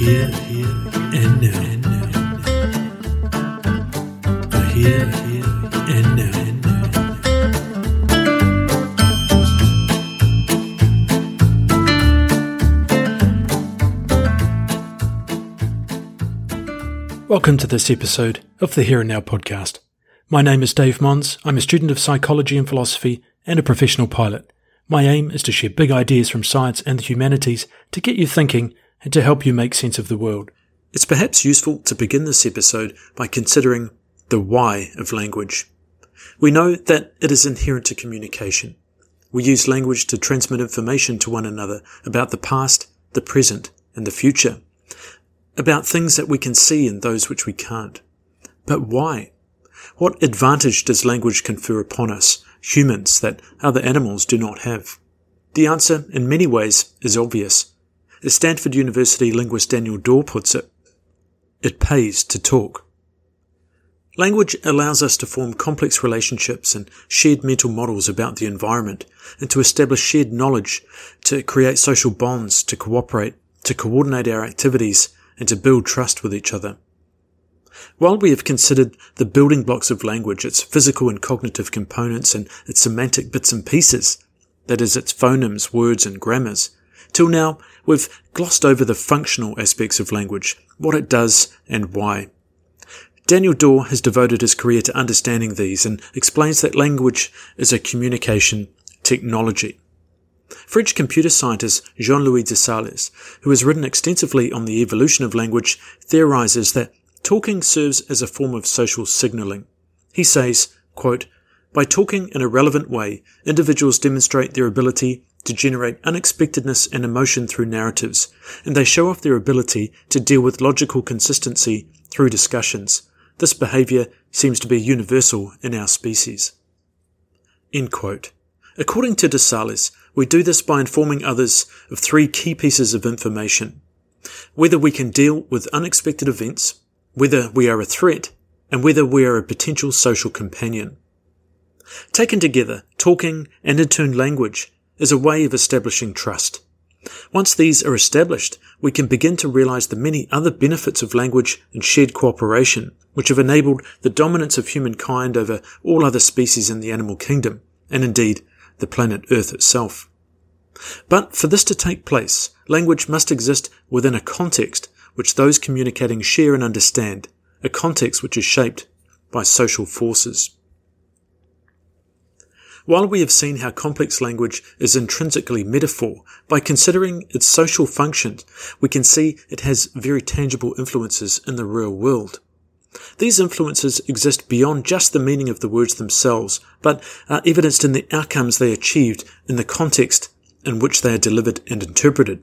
here, and now. Here, here. And now. Welcome to this episode of the Here and Now podcast. My name is Dave Mons. I'm a student of psychology and philosophy and a professional pilot. My aim is to share big ideas from science and the humanities to get you thinking and to help you make sense of the world. It's perhaps useful to begin this episode by considering the why of language. We know that it is inherent to communication. We use language to transmit information to one another about the past, the present, and the future. About things that we can see and those which we can't. But why? What advantage does language confer upon us, humans, that other animals do not have? The answer, in many ways, is obvious. As Stanford University linguist Daniel Dor puts it, it pays to talk. Language allows us to form complex relationships and shared mental models about the environment, and to establish shared knowledge, to create social bonds, to cooperate, to coordinate our activities, and to build trust with each other. While we have considered the building blocks of language, its physical and cognitive components, and its semantic bits and pieces, that is, its phonemes, words, and grammars, till now we've glossed over the functional aspects of language, what it does and why. Daniel Dor has devoted his career to understanding these and explains that language is a communication technology. French computer scientist Jean-Louis Dessalles, who has written extensively on the evolution of language, theorizes that talking serves as a form of social signaling. He says, quote, by talking in a relevant way, individuals demonstrate their ability to generate unexpectedness and emotion through narratives, and they show off their ability to deal with logical consistency through discussions. This behavior seems to be universal in our species. According to Dessalles, we do this by informing others of three key pieces of information. Whether we can deal with unexpected events, whether we are a threat, and whether we are a potential social companion. Taken together, talking and turn language is a way of establishing trust. Once these are established, we can begin to realize the many other benefits of language and shared cooperation, which have enabled the dominance of humankind over all other species in the animal kingdom, and indeed the planet Earth itself. But for this to take place, language must exist within a context which those communicating share and understand, a context which is shaped by social forces. While we have seen how complex language is intrinsically metaphor, by considering its social functions, we can see it has very tangible influences in the real world. These influences exist beyond just the meaning of the words themselves, but are evidenced in the outcomes they achieved in the context in which they are delivered and interpreted.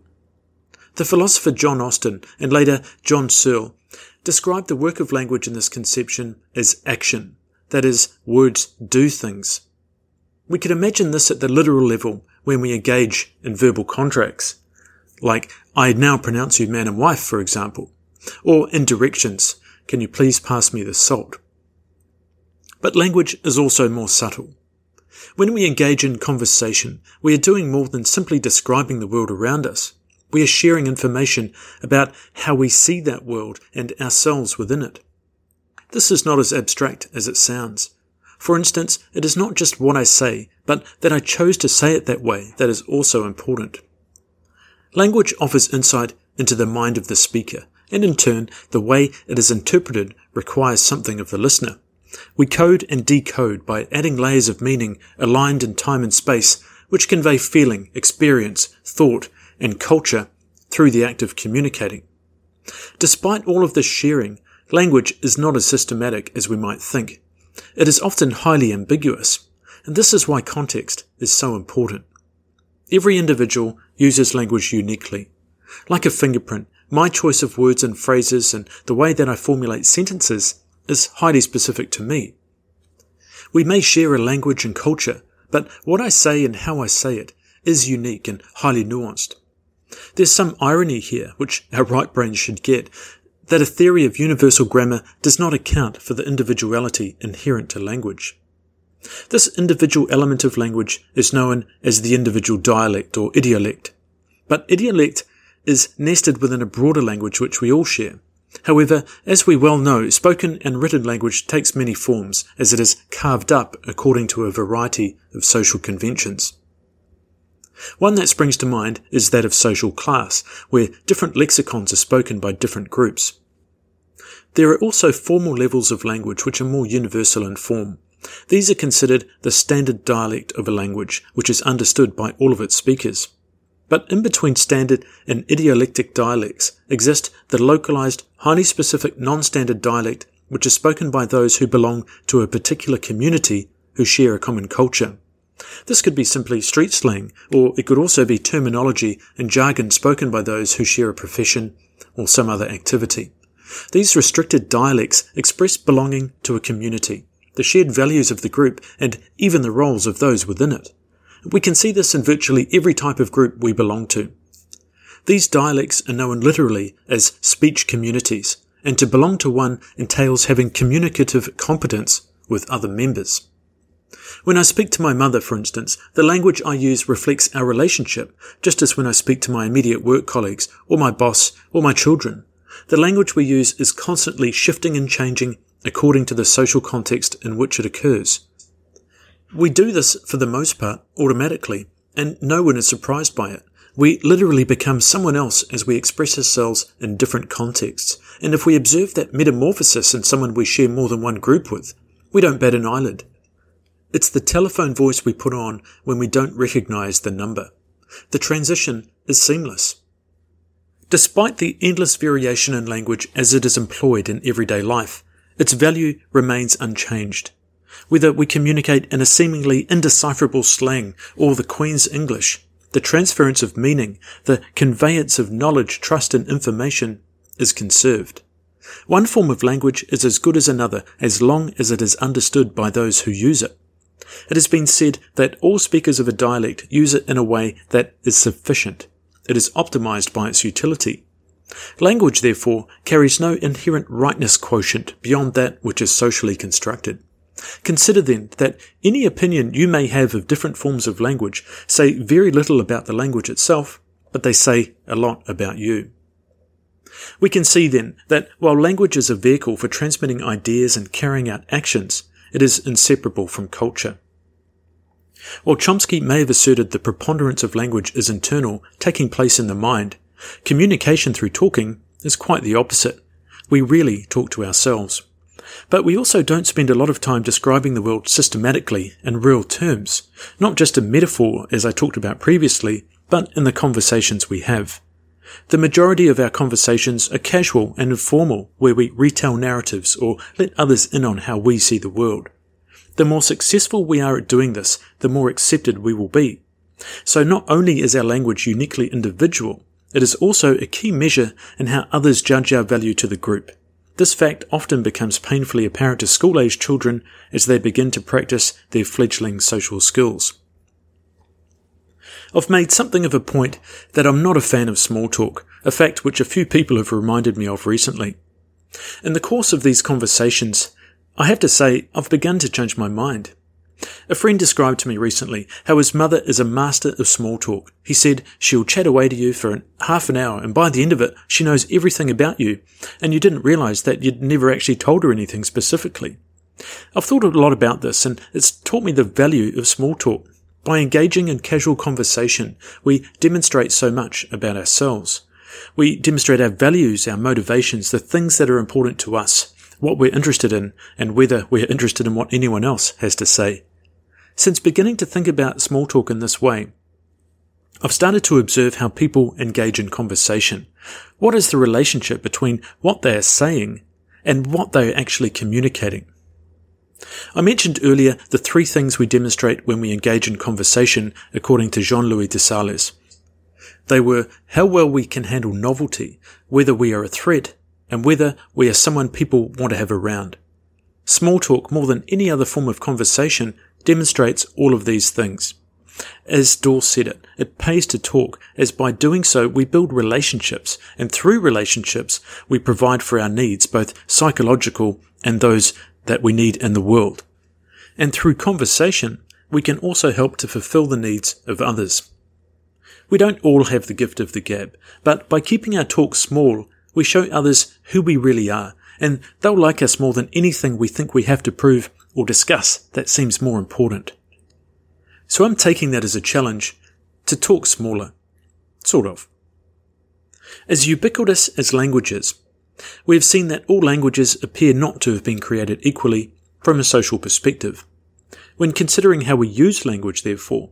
The philosopher John Austin and later John Searle described the work of language in this conception as action. That is, words do things. We could imagine this at the literal level when we engage in verbal contracts, like, I now pronounce you man and wife, for example, or in directions, can you please pass me the salt? But language is also more subtle. When we engage in conversation, we are doing more than simply describing the world around us. We are sharing information about how we see that world and ourselves within it. This is not as abstract as it sounds. For instance, it is not just what I say, but that I chose to say it that way that is also important. Language offers insight into the mind of the speaker, and in turn, the way it is interpreted requires something of the listener. We code and decode by adding layers of meaning aligned in time and space, which convey feeling, experience, thought, and culture through the act of communicating. Despite all of this sharing, language is not as systematic as we might think. It is often highly ambiguous, and this is why context is so important. Every individual uses language uniquely. Like a fingerprint, my choice of words and phrases and the way that I formulate sentences is highly specific to me. We may share a language and culture, but what I say and how I say it is unique and highly nuanced. There's some irony here, which our right brains should get, that a theory of universal grammar does not account for the individuality inherent to language. This individual element of language is known as the individual dialect or idiolect. But idiolect is nested within a broader language which we all share. However, as we well know, spoken and written language takes many forms as it is carved up according to a variety of social conventions. One that springs to mind is that of social class, where different lexicons are spoken by different groups. There are also formal levels of language which are more universal in form. These are considered the standard dialect of a language, which is understood by all of its speakers. But in between standard and idiolectic dialects exist the localized, highly specific non-standard dialect which is spoken by those who belong to a particular community who share a common culture. This could be simply street slang, or it could also be terminology and jargon spoken by those who share a profession or some other activity. These restricted dialects express belonging to a community, the shared values of the group, and even the roles of those within it. We can see this in virtually every type of group we belong to. These dialects are known literally as speech communities, and to belong to one entails having communicative competence with other members. When I speak to my mother, for instance, the language I use reflects our relationship, just as when I speak to my immediate work colleagues, or my boss, or my children. The language we use is constantly shifting and changing according to the social context in which it occurs. We do this, for the most part, automatically, and no one is surprised by it. We literally become someone else as we express ourselves in different contexts, and if we observe that metamorphosis in someone we share more than one group with, we don't bat an eyelid. It's the telephone voice we put on when we don't recognize the number. The transition is seamless. Despite the endless variation in language as it is employed in everyday life, its value remains unchanged whether we communicate in a seemingly indecipherable slang or the Queen's English, the transference of meaning, the conveyance of knowledge, trust and information is conserved. One form of language is as good as another as long as it is understood by those who use it. It has been said that all speakers of a dialect use it in a way that is sufficient. It is optimized by its utility. Language, therefore, carries no inherent rightness quotient beyond that which is socially constructed. Consider then that any opinion you may have of different forms of language say very little about the language itself, but they say a lot about you. We can see then that while language is a vehicle for transmitting ideas and carrying out actions, it is inseparable from culture. While Chomsky may have asserted the preponderance of language is internal, taking place in the mind, communication through talking is quite the opposite. We really talk to ourselves. But we also don't spend a lot of time describing the world systematically in real terms, not just a metaphor as I talked about previously, but in the conversations we have. The majority of our conversations are casual and informal, where we retell narratives or let others in on how we see the world. The more successful we are at doing this, the more accepted we will be. So not only is our language uniquely individual, it is also a key measure in how others judge our value to the group. This fact often becomes painfully apparent to school age children as they begin to practice their fledgling social skills. I've made something of a point that I'm not a fan of small talk, a fact which a few people have reminded me of recently. In the course of these conversations, I have to say I've begun to change my mind. A friend described to me recently how his mother is a master of small talk. He said she'll chat away to you for an, half an hour and by the end of it, she knows everything about you and you didn't realize that you'd never actually told her anything specifically. I've thought a lot about this and it's taught me the value of small talk. By engaging in casual conversation, we demonstrate so much about ourselves. We demonstrate our values, our motivations, the things that are important to us, what we're interested in, and whether we're interested in what anyone else has to say. Since beginning to think about small talk in this way, I've started to observe how people engage in conversation. What is the relationship between what they are saying and what they are actually communicating? I mentioned earlier the three things we demonstrate when we engage in conversation according to Jean-Louis Dessalles. They were how well we can handle novelty, whether we are a threat, and whether we are someone people want to have around. Small talk, more than any other form of conversation, demonstrates all of these things. As Dawes said it, it pays to talk, as by doing so we build relationships, and through relationships we provide for our needs, both psychological and those that we need in the world. And through conversation, we can also help to fulfill the needs of others. We don't all have the gift of the gab, but by keeping our talk small, we show others who we really are, and they'll like us more than anything we think we have to prove or discuss that seems more important. So I'm taking that as a challenge to talk smaller. Sort of. As ubiquitous as languages, we have seen that all languages appear not to have been created equally from a social perspective. When considering how we use language, therefore,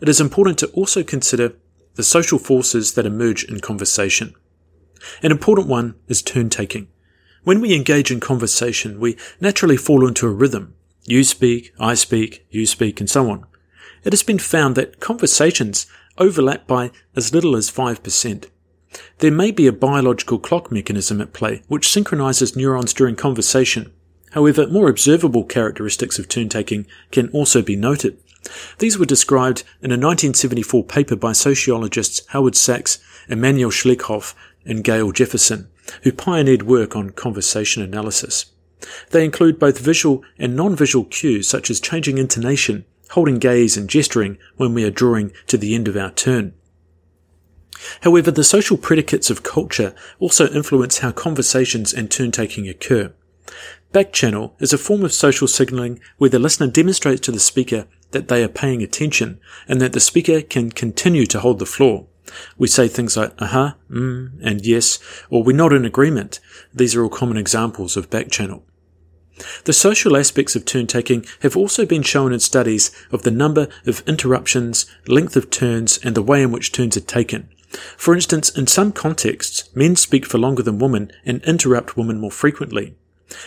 it is important to also consider the social forces that emerge in conversation. An important one is turn taking. When we engage in conversation, we naturally fall into a rhythm. You speak, I speak, you speak, and so on. It has been found that conversations overlap by as little as 5%. There may be a biological clock mechanism at play which synchronizes neurons during conversation. However, more observable characteristics of turn taking can also be noted. These were described in a 1974 paper by sociologists Howard Sacks, Emanuel Schleichhoff, and Gail Jefferson, who pioneered work on conversation analysis. They include both visual and non-visual cues such as changing intonation, holding gaze and gesturing when we are drawing to the end of our turn. However, the social predicates of culture also influence how conversations and turn taking occur. Backchannel is a form of social signaling where the listener demonstrates to the speaker that they are paying attention and that the speaker can continue to hold the floor. We say things like uh-huh, mm, and yes, or we're not in agreement. These are all common examples of backchannel. The social aspects of turn taking have also been shown in studies of the number of interruptions, length of turns, and the way in which turns are taken. For instance, in some contexts, men speak for longer than women and interrupt women more frequently.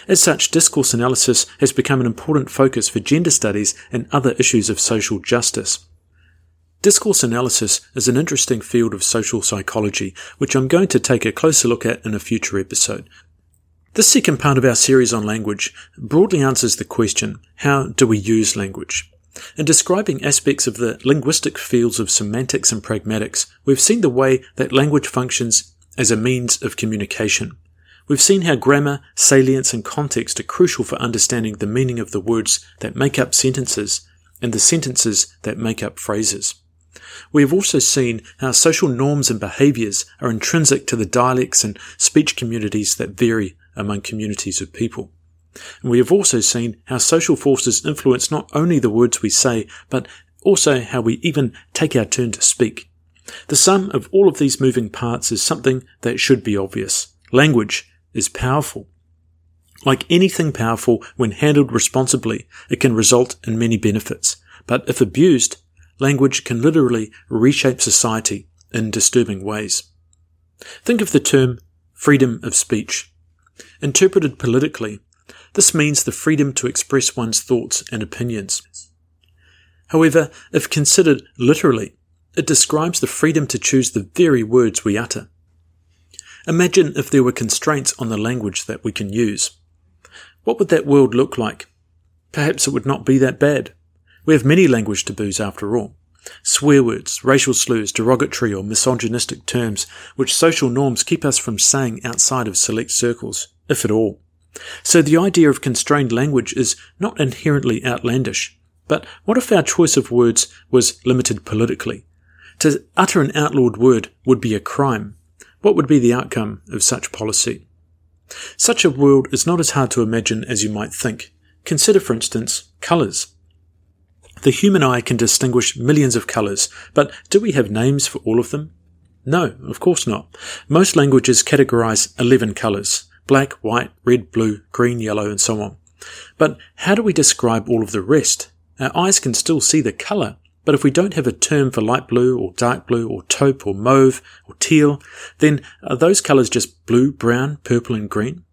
As such, discourse analysis has become an important focus for gender studies and other issues of social justice. Discourse analysis is an interesting field of social psychology, which I'm going to take a closer look at in a future episode. This second part of our series on language broadly answers the question, how do we use language? In describing aspects of the linguistic fields of semantics and pragmatics, we've seen the way that language functions as a means of communication. We've seen how grammar, salience, and context are crucial for understanding the meaning of the words that make up sentences and the sentences that make up phrases. We have also seen how social norms and behaviours are intrinsic to the dialects and speech communities that vary among communities of people. And we have also seen how social forces influence not only the words we say, but also how we even take our turn to speak. The sum of all of these moving parts is something that should be obvious. Language is powerful. Like anything powerful, when handled responsibly, it can result in many benefits. But if abused, language can literally reshape society in disturbing ways. Think of the term freedom of speech. Interpreted politically, this means the freedom to express one's thoughts and opinions. However, if considered literally, it describes the freedom to choose the very words we utter. Imagine if there were constraints on the language that we can use. What would that world look like? Perhaps it would not be that bad. We have many language taboos after all. Swear words, racial slurs, derogatory or misogynistic terms, which social norms keep us from saying outside of select circles, if at all. So the idea of constrained language is not inherently outlandish. But what if our choice of words was limited politically? To utter an outlawed word would be a crime. What would be the outcome of such policy? Such a world is not as hard to imagine as you might think. Consider, for instance, colours. The human eye can distinguish millions of colours, but do we have names for all of them? No, of course not. Most languages categorize 11 colours black, white, red, blue, green, yellow, and so on. But how do we describe all of the rest? Our eyes can still see the colour, but if we don't have a term for light blue or dark blue or taupe or mauve or teal, then are those colours just blue, brown, purple, and green?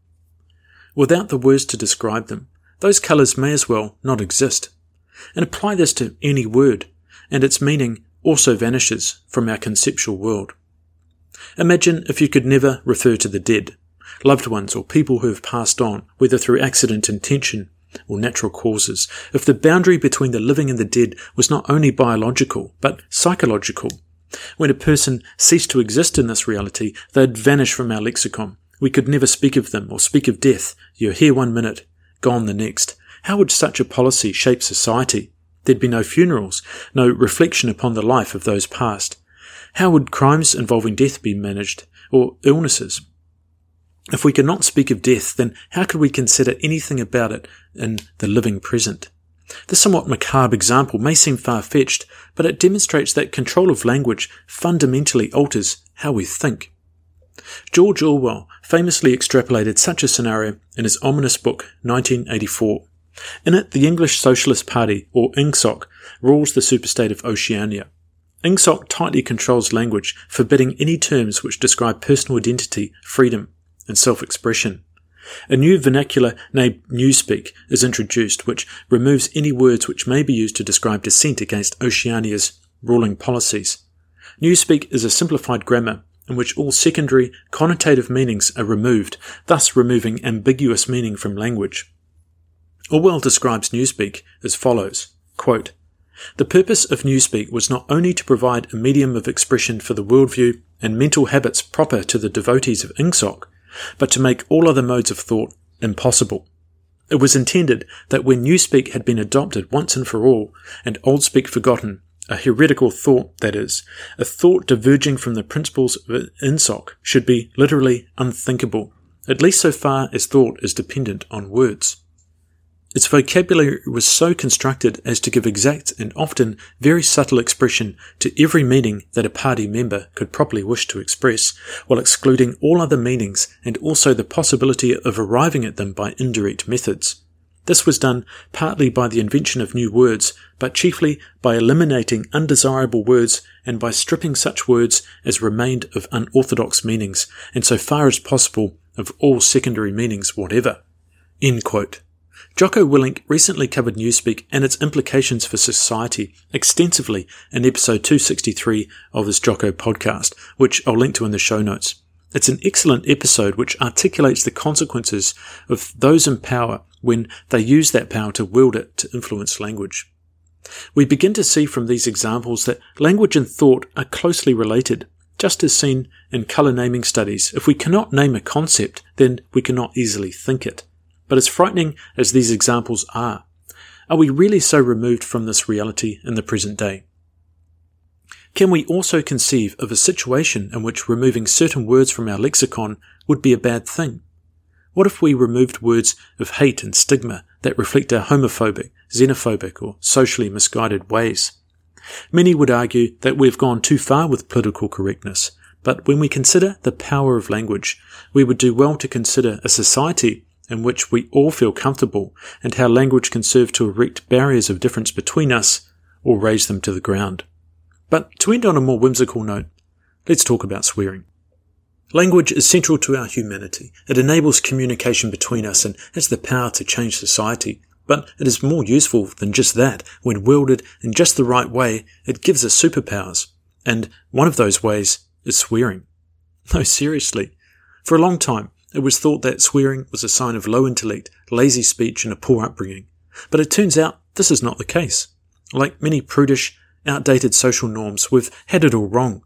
Without the words to describe them, those colours may as well not exist and apply this to any word, and its meaning also vanishes from our conceptual world. Imagine if you could never refer to the dead, loved ones or people who have passed on, whether through accident, intention, or natural causes, if the boundary between the living and the dead was not only biological, but psychological. When a person ceased to exist in this reality, they'd vanish from our lexicon. We could never speak of them or speak of death. You're here one minute, gone the next. How would such a policy shape society? There'd be no funerals, no reflection upon the life of those past. How would crimes involving death be managed, or illnesses? If we cannot speak of death, then how could we consider anything about it in the living present? This somewhat macabre example may seem far fetched, but it demonstrates that control of language fundamentally alters how we think. George Orwell famously extrapolated such a scenario in his ominous book 1984. In it, the English Socialist Party, or INGSOC, rules the superstate of Oceania. INGSOC tightly controls language, forbidding any terms which describe personal identity, freedom, and self-expression. A new vernacular named Newspeak is introduced, which removes any words which may be used to describe dissent against Oceania's ruling policies. Newspeak is a simplified grammar in which all secondary connotative meanings are removed, thus removing ambiguous meaning from language. Orwell describes Newspeak as follows quote, The purpose of Newspeak was not only to provide a medium of expression for the worldview and mental habits proper to the devotees of Ingsoc, but to make all other modes of thought impossible. It was intended that when Newspeak had been adopted once and for all, and Old Speak forgotten, a heretical thought, that is, a thought diverging from the principles of INGSOC, should be literally unthinkable, at least so far as thought is dependent on words. Its vocabulary was so constructed as to give exact and often very subtle expression to every meaning that a party member could properly wish to express, while excluding all other meanings and also the possibility of arriving at them by indirect methods. This was done partly by the invention of new words, but chiefly by eliminating undesirable words and by stripping such words as remained of unorthodox meanings, and so far as possible of all secondary meanings whatever. Jocko Willink recently covered Newspeak and its implications for society extensively in episode 263 of his Jocko podcast, which I'll link to in the show notes. It's an excellent episode which articulates the consequences of those in power when they use that power to wield it to influence language. We begin to see from these examples that language and thought are closely related, just as seen in colour naming studies. If we cannot name a concept, then we cannot easily think it. But as frightening as these examples are, are we really so removed from this reality in the present day? Can we also conceive of a situation in which removing certain words from our lexicon would be a bad thing? What if we removed words of hate and stigma that reflect our homophobic, xenophobic, or socially misguided ways? Many would argue that we've gone too far with political correctness, but when we consider the power of language, we would do well to consider a society in which we all feel comfortable and how language can serve to erect barriers of difference between us or raise them to the ground. But to end on a more whimsical note, let's talk about swearing. Language is central to our humanity. It enables communication between us and has the power to change society. But it is more useful than just that. When wielded in just the right way, it gives us superpowers. And one of those ways is swearing. No, seriously. For a long time, it was thought that swearing was a sign of low intellect, lazy speech, and a poor upbringing. But it turns out this is not the case. Like many prudish, outdated social norms, we've had it all wrong.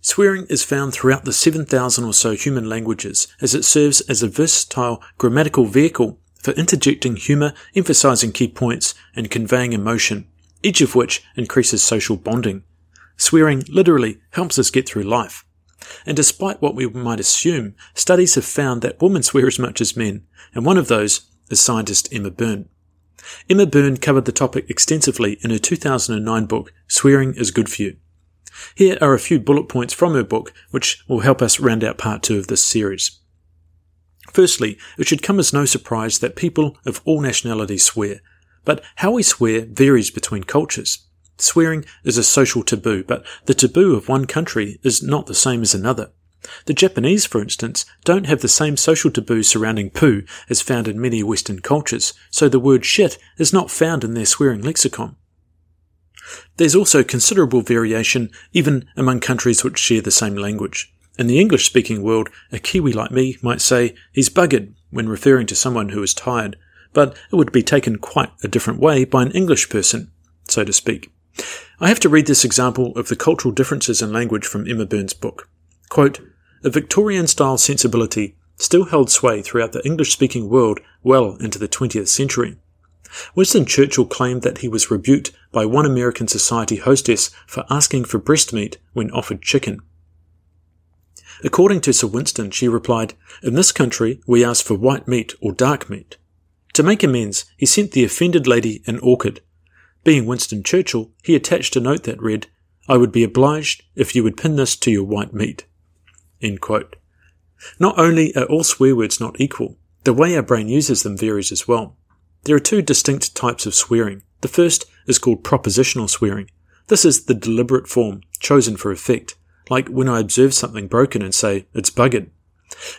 Swearing is found throughout the 7,000 or so human languages as it serves as a versatile grammatical vehicle for interjecting humour, emphasising key points, and conveying emotion, each of which increases social bonding. Swearing literally helps us get through life. And despite what we might assume, studies have found that women swear as much as men, and one of those is scientist Emma Byrne. Emma Byrne covered the topic extensively in her 2009 book, Swearing is Good for You. Here are a few bullet points from her book, which will help us round out part two of this series. Firstly, it should come as no surprise that people of all nationalities swear, but how we swear varies between cultures. Swearing is a social taboo, but the taboo of one country is not the same as another. The Japanese, for instance, don't have the same social taboo surrounding poo as found in many Western cultures, so the word shit is not found in their swearing lexicon. There's also considerable variation even among countries which share the same language. In the English speaking world, a Kiwi like me might say he's buggered when referring to someone who is tired, but it would be taken quite a different way by an English person, so to speak. I have to read this example of the cultural differences in language from Emma Byrne's book. Quote, a Victorian style sensibility still held sway throughout the English speaking world well into the 20th century. Winston Churchill claimed that he was rebuked by one American society hostess for asking for breast meat when offered chicken. According to Sir Winston, she replied, In this country, we ask for white meat or dark meat. To make amends, he sent the offended lady an orchid. Being Winston Churchill, he attached a note that read, I would be obliged if you would pin this to your white meat. Not only are all swear words not equal, the way our brain uses them varies as well. There are two distinct types of swearing. The first is called propositional swearing. This is the deliberate form chosen for effect, like when I observe something broken and say, it's buggered.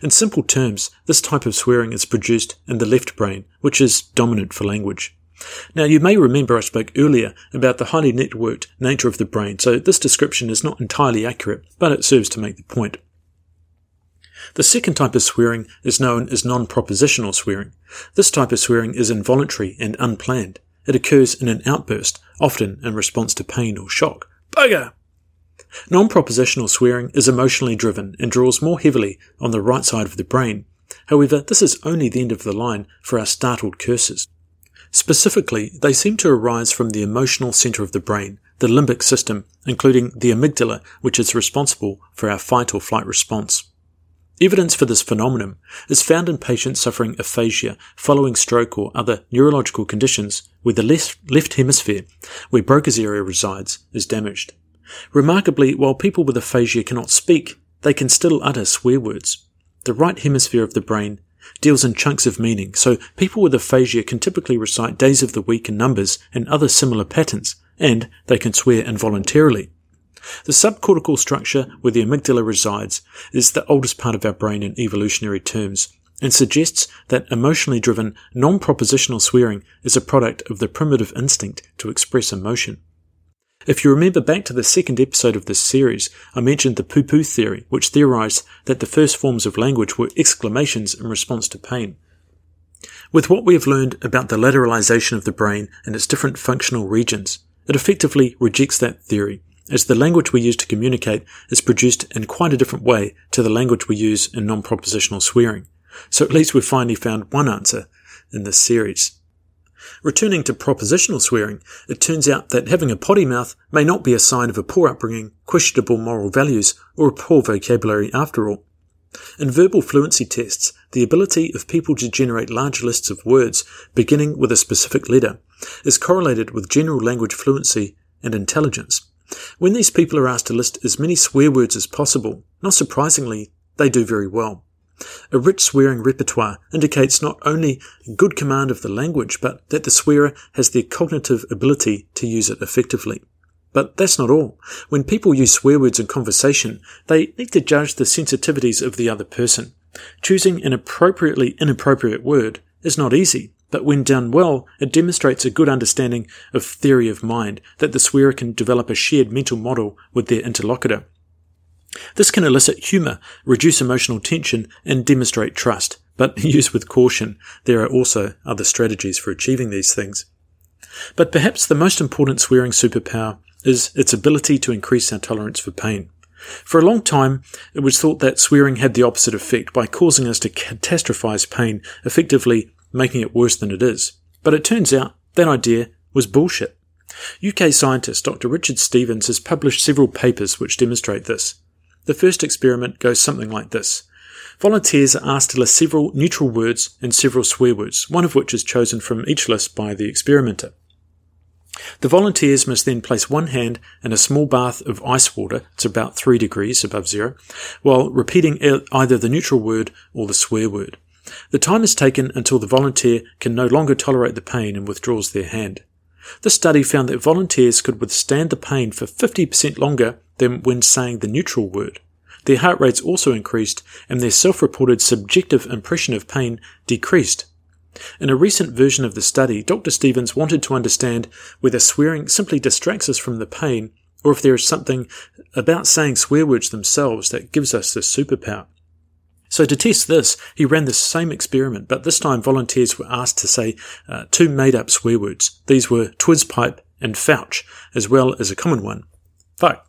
In simple terms, this type of swearing is produced in the left brain, which is dominant for language. Now, you may remember I spoke earlier about the highly networked nature of the brain, so this description is not entirely accurate, but it serves to make the point. The second type of swearing is known as non-propositional swearing. This type of swearing is involuntary and unplanned. It occurs in an outburst, often in response to pain or shock. Bugger! Non-propositional swearing is emotionally driven and draws more heavily on the right side of the brain. However, this is only the end of the line for our startled curses. Specifically, they seem to arise from the emotional center of the brain, the limbic system, including the amygdala, which is responsible for our fight or flight response. Evidence for this phenomenon is found in patients suffering aphasia following stroke or other neurological conditions where the left, left hemisphere, where Broca's area resides, is damaged. Remarkably, while people with aphasia cannot speak, they can still utter swear words. The right hemisphere of the brain deals in chunks of meaning, so people with aphasia can typically recite days of the week and numbers and other similar patterns, and they can swear involuntarily. The subcortical structure where the amygdala resides is the oldest part of our brain in evolutionary terms and suggests that emotionally driven, non-propositional swearing is a product of the primitive instinct to express emotion. If you remember back to the second episode of this series, I mentioned the pooh-pooh theory, which theorized that the first forms of language were exclamations in response to pain. With what we have learned about the lateralization of the brain and its different functional regions, it effectively rejects that theory as the language we use to communicate is produced in quite a different way to the language we use in non-propositional swearing. So at least we've finally found one answer in this series. Returning to propositional swearing, it turns out that having a potty mouth may not be a sign of a poor upbringing, questionable moral values, or a poor vocabulary after all. In verbal fluency tests, the ability of people to generate large lists of words beginning with a specific letter is correlated with general language fluency and intelligence. When these people are asked to list as many swear words as possible, not surprisingly, they do very well. A rich swearing repertoire indicates not only good command of the language, but that the swearer has the cognitive ability to use it effectively. But that's not all. When people use swear words in conversation, they need to judge the sensitivities of the other person. Choosing an appropriately inappropriate word is not easy, but when done well, it demonstrates a good understanding of theory of mind, that the swearer can develop a shared mental model with their interlocutor. This can elicit humour, reduce emotional tension, and demonstrate trust, but use with caution. There are also other strategies for achieving these things. But perhaps the most important swearing superpower is its ability to increase our tolerance for pain. For a long time, it was thought that swearing had the opposite effect by causing us to catastrophize pain, effectively making it worse than it is. But it turns out that idea was bullshit. UK scientist Dr. Richard Stephens has published several papers which demonstrate this. The first experiment goes something like this. Volunteers are asked to list several neutral words and several swear words, one of which is chosen from each list by the experimenter. The volunteers must then place one hand in a small bath of ice water, it's about 3 degrees above zero, while repeating either the neutral word or the swear word. The time is taken until the volunteer can no longer tolerate the pain and withdraws their hand. The study found that volunteers could withstand the pain for 50% longer than when saying the neutral word. Their heart rates also increased and their self-reported subjective impression of pain decreased. In a recent version of the study, Dr. Stephens wanted to understand whether swearing simply distracts us from the pain or if there is something about saying swear words themselves that gives us this superpower. So to test this, he ran the same experiment, but this time volunteers were asked to say uh, two made-up swear words. These were pipe and fouch, as well as a common one. Fuck.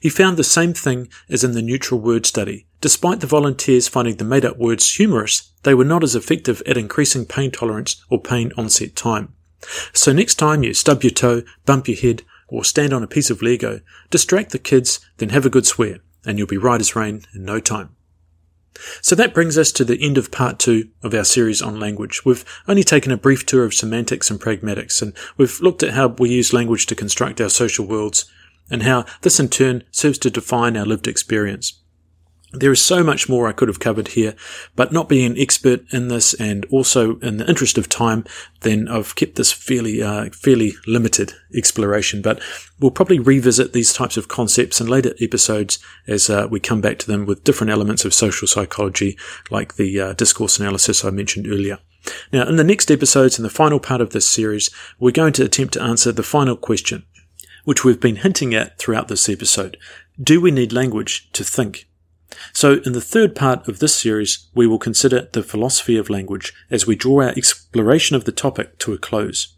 He found the same thing as in the neutral word study. Despite the volunteers finding the made-up words humorous, they were not as effective at increasing pain tolerance or pain onset time. So next time you stub your toe, bump your head, or stand on a piece of Lego, distract the kids, then have a good swear, and you'll be right as rain in no time. So that brings us to the end of part two of our series on language. We've only taken a brief tour of semantics and pragmatics, and we've looked at how we use language to construct our social worlds, and how this in turn serves to define our lived experience. There is so much more I could have covered here, but not being an expert in this and also in the interest of time, then I've kept this fairly, uh, fairly limited exploration, but we'll probably revisit these types of concepts in later episodes as uh, we come back to them with different elements of social psychology, like the uh, discourse analysis I mentioned earlier. Now, in the next episodes, in the final part of this series, we're going to attempt to answer the final question, which we've been hinting at throughout this episode. Do we need language to think? So, in the third part of this series, we will consider the philosophy of language as we draw our exploration of the topic to a close.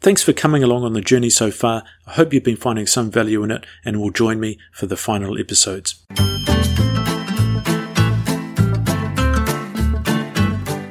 Thanks for coming along on the journey so far. I hope you've been finding some value in it and will join me for the final episodes.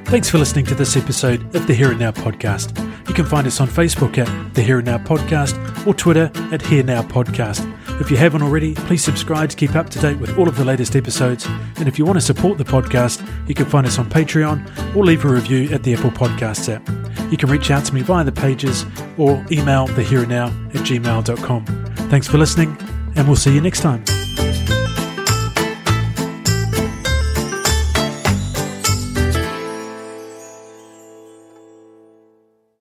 Thanks for listening to this episode of the Here and Now podcast. You can find us on Facebook at the Here and Now podcast or Twitter at Here Now podcast. If you haven't already, please subscribe to keep up to date with all of the latest episodes. And if you want to support the podcast, you can find us on Patreon or leave a review at the Apple Podcasts app. You can reach out to me via the pages or email thehereandnow at gmail.com. Thanks for listening, and we'll see you next time.